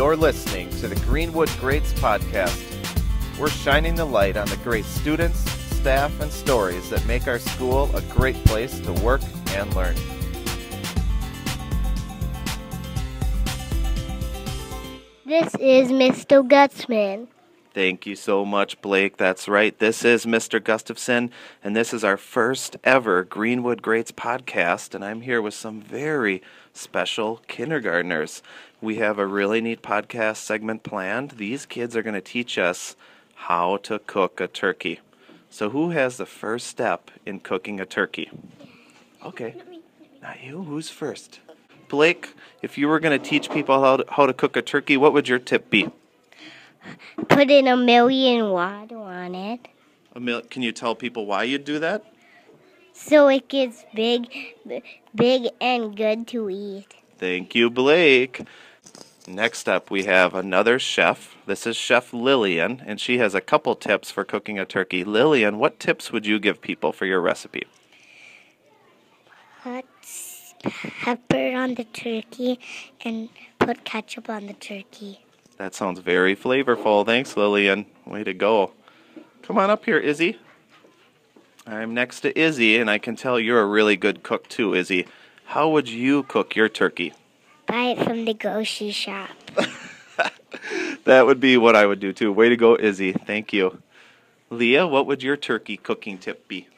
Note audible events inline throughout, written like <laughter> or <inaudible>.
You're listening to the Greenwood Greats podcast. We're shining the light on the great students, staff, and stories that make our school a great place to work and learn. This is Mr. Gutsman. Thank you so much, Blake. That's right. This is Mr. Gustafson, and this is our first ever Greenwood Greats podcast. And I'm here with some very special kindergartners. We have a really neat podcast segment planned. These kids are going to teach us how to cook a turkey. So, who has the first step in cooking a turkey? Okay. Not you. Who's first? Blake, if you were going to teach people how to, how to cook a turkey, what would your tip be? Put in a million water on it A mil- Can you tell people why you'd do that? So it gets big, big and good to eat. Thank you, Blake. Next up, we have another chef. This is Chef Lillian, and she has a couple tips for cooking a turkey. Lillian, what tips would you give people for your recipe? Put pepper on the turkey and put ketchup on the turkey. That sounds very flavorful. Thanks, Lillian. Way to go. Come on up here, Izzy. I'm next to Izzy, and I can tell you're a really good cook too, Izzy. How would you cook your turkey? Buy it from the grocery shop. <laughs> <laughs> That would be what I would do too. Way to go, Izzy. Thank you. Leah, what would your turkey cooking tip be?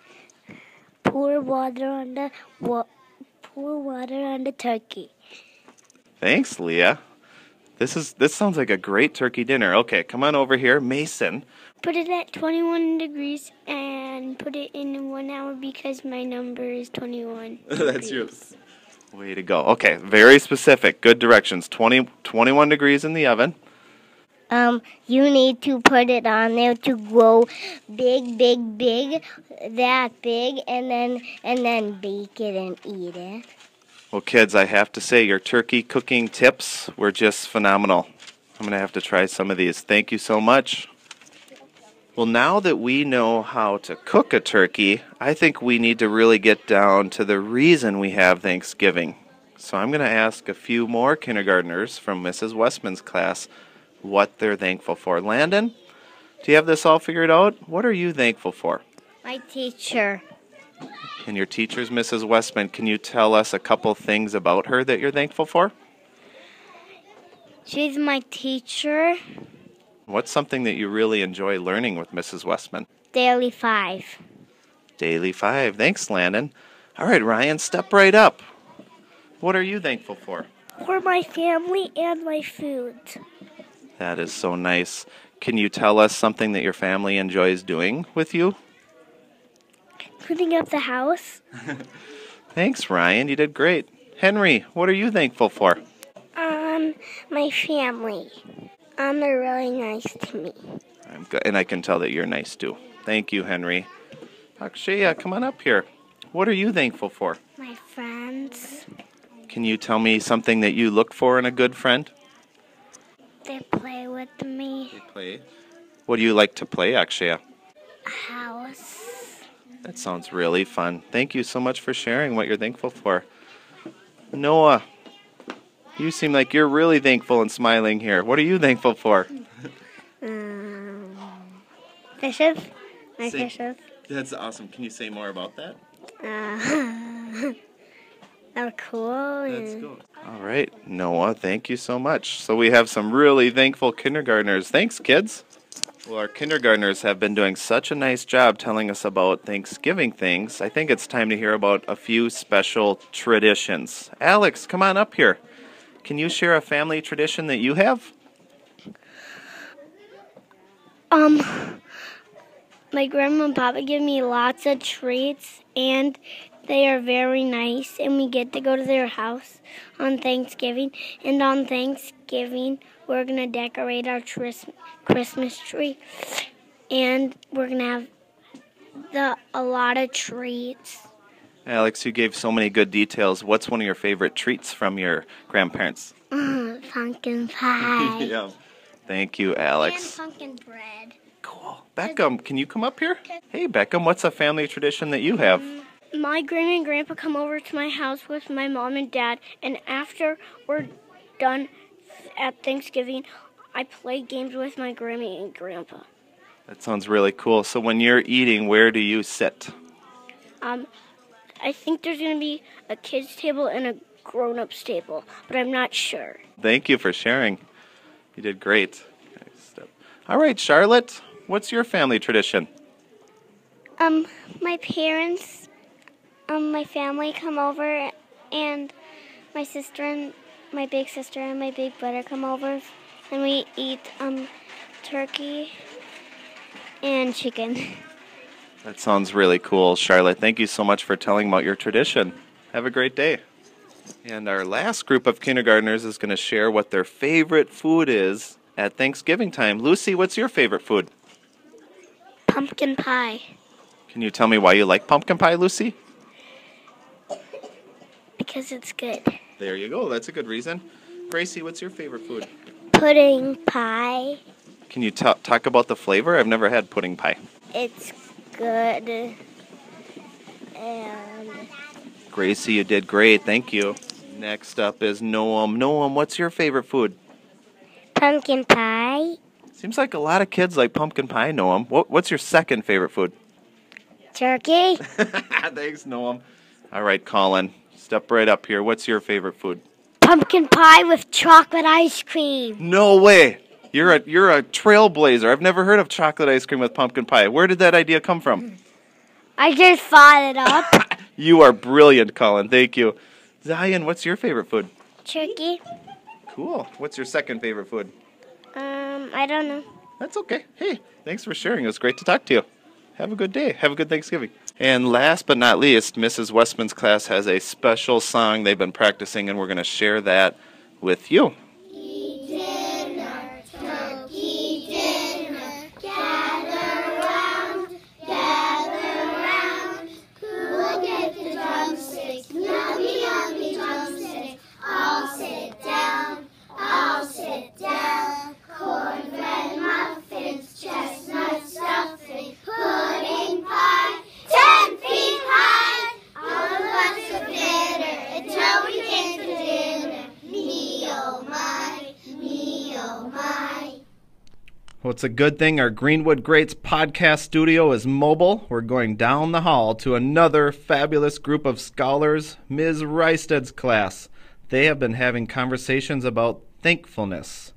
Pour water on the wa- pour water on the turkey. Thanks, Leah. This is this sounds like a great turkey dinner. Okay, come on over here, Mason. Put it at 21 degrees and put it in one hour because my number is 21. <laughs> That's yours. Way to go. Okay, very specific. Good directions. 20, 21 degrees in the oven. Um, you need to put it on there to grow big, big, big, that big, and then and then bake it and eat it. Well, kids, I have to say your turkey cooking tips were just phenomenal. I'm going to have to try some of these. Thank you so much. Well, now that we know how to cook a turkey, I think we need to really get down to the reason we have Thanksgiving. So I'm going to ask a few more kindergartners from Mrs. Westman's class what they're thankful for. Landon, do you have this all figured out? What are you thankful for? My teacher. And your teacher's Mrs. Westman, can you tell us a couple things about her that you're thankful for? She's my teacher. What's something that you really enjoy learning with Mrs. Westman? Daily five. Daily Five. Thanks, Landon. All right, Ryan, step right up. What are you thankful for? For my family and my food. That is so nice. Can you tell us something that your family enjoys doing with you? Cleaning up the house. <laughs> Thanks, Ryan. You did great. Henry, what are you thankful for? Um, my family. Um, they're really nice to me. I'm good, and I can tell that you're nice too. Thank you, Henry. Akshaya, come on up here. What are you thankful for? My friends. Can you tell me something that you look for in a good friend? They play with me. Play. What do you like to play, Akshaya? House. That sounds really fun. Thank you so much for sharing what you're thankful for. Noah, you seem like you're really thankful and smiling here. What are you thankful for? Um, fishes. My Say- fishes. That's awesome. Can you say more about that? Uh, <laughs> they're cool. That's cool. All right, Noah, thank you so much. So we have some really thankful kindergartners. Thanks, kids. Well, our kindergartners have been doing such a nice job telling us about Thanksgiving things. I think it's time to hear about a few special traditions. Alex, come on up here. Can you share a family tradition that you have? Um, my grandma and papa give me lots of treats, and they are very nice. And we get to go to their house on Thanksgiving. And on Thanksgiving, we're gonna decorate our tris- Christmas tree, and we're gonna have the a lot of treats. Alex, you gave so many good details. What's one of your favorite treats from your grandparents? Mm, pumpkin <laughs> pie. yeah. Thank you, And Alex. pumpkin bread. Cool. Beckham, can you come up here? Hey, Beckham, what's a family tradition that you have? My grandma and grandpa come over to my house with my mom and dad, and after we're done at Thanksgiving, I play games with my Grammy and Grandpa. That sounds really cool. So when you're eating, where do you sit? Um, I think there's going to be a kids' table and a grown-ups table, but I'm not sure. Thank you for sharing. You did great. All right, Charlotte, what's your family tradition? Um, my parents, um, my family come over, and my sister and my big sister and my big brother come over, and we eat um, turkey and chicken. <laughs> That sounds really cool, Charlotte. Thank you so much for telling about your tradition. Have a great day. And our last group of kindergartners is going to share what their favorite food is at Thanksgiving time. Lucy, what's your favorite food? Pumpkin pie. Can you tell me why you like pumpkin pie, Lucy? Because it's good. There you go. That's a good reason. Gracie, what's your favorite food? Pudding pie. Can you ta- talk about the flavor? I've never had pudding pie. It's good. And Gracie, you did great. Thank you. Next up is Noam. Noam, what's your favorite food? pumpkin pie. Seems like a lot of kids like pumpkin pie, Noam. What, what's your second favorite food? Turkey. <laughs> Thanks, Noam. All right, Colin, step right up here. What's your favorite food? pumpkin pie with chocolate ice cream. No way. You're a you're a trailblazer. I've never heard of chocolate ice cream with pumpkin pie. Where did that idea come from? I just thought it up. <laughs> You are brilliant, Colin. Thank you. Zion, what's your favorite food? Turkey. Cool. What's your second favorite food? Um, I don't know. That's okay. Hey, thanks for sharing. It was great to talk to you. Have a good day. Have a good Thanksgiving. And last but not least, Mrs. Westman's class has a special song they've been practicing, and we're going to share that with you. It's a good thing our Greenwood Greats podcast studio is mobile. We're going down the hall to another fabulous group of scholars, Ms. Rysted's class. They have been having conversations about thankfulness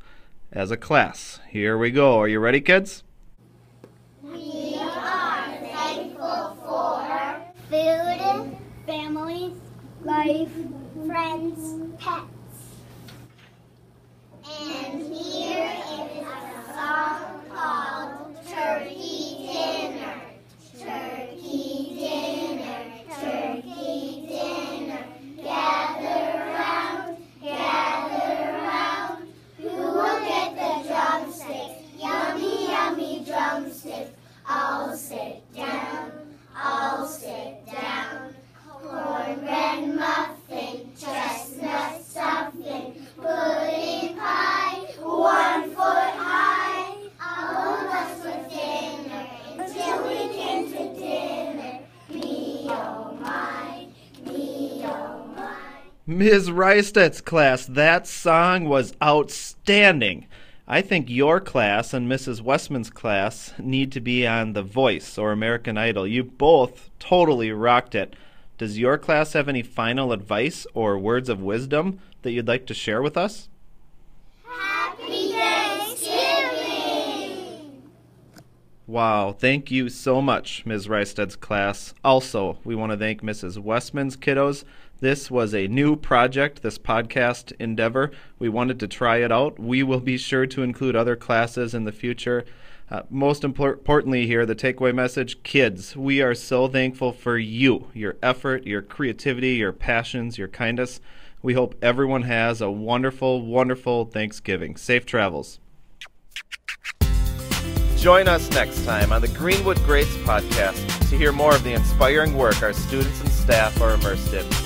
as a class. Here we go. Are you ready, kids? We are thankful for food, family, life, friends, pets. Ms. Rysted's class, that song was outstanding. I think your class and Mrs. Westman's class need to be on The Voice or American Idol. You both totally rocked it. Does your class have any final advice or words of wisdom that you'd like to share with us? Happy Thanksgiving! Wow, thank you so much, Ms. Rysted's class. Also, we want to thank Mrs. Westman's kiddos. This was a new project, this podcast endeavor. We wanted to try it out. We will be sure to include other classes in the future. Uh, most impor- importantly, here, the takeaway message kids, we are so thankful for you, your effort, your creativity, your passions, your kindness. We hope everyone has a wonderful, wonderful Thanksgiving. Safe travels. Join us next time on the Greenwood Greats podcast to hear more of the inspiring work our students and staff are immersed in.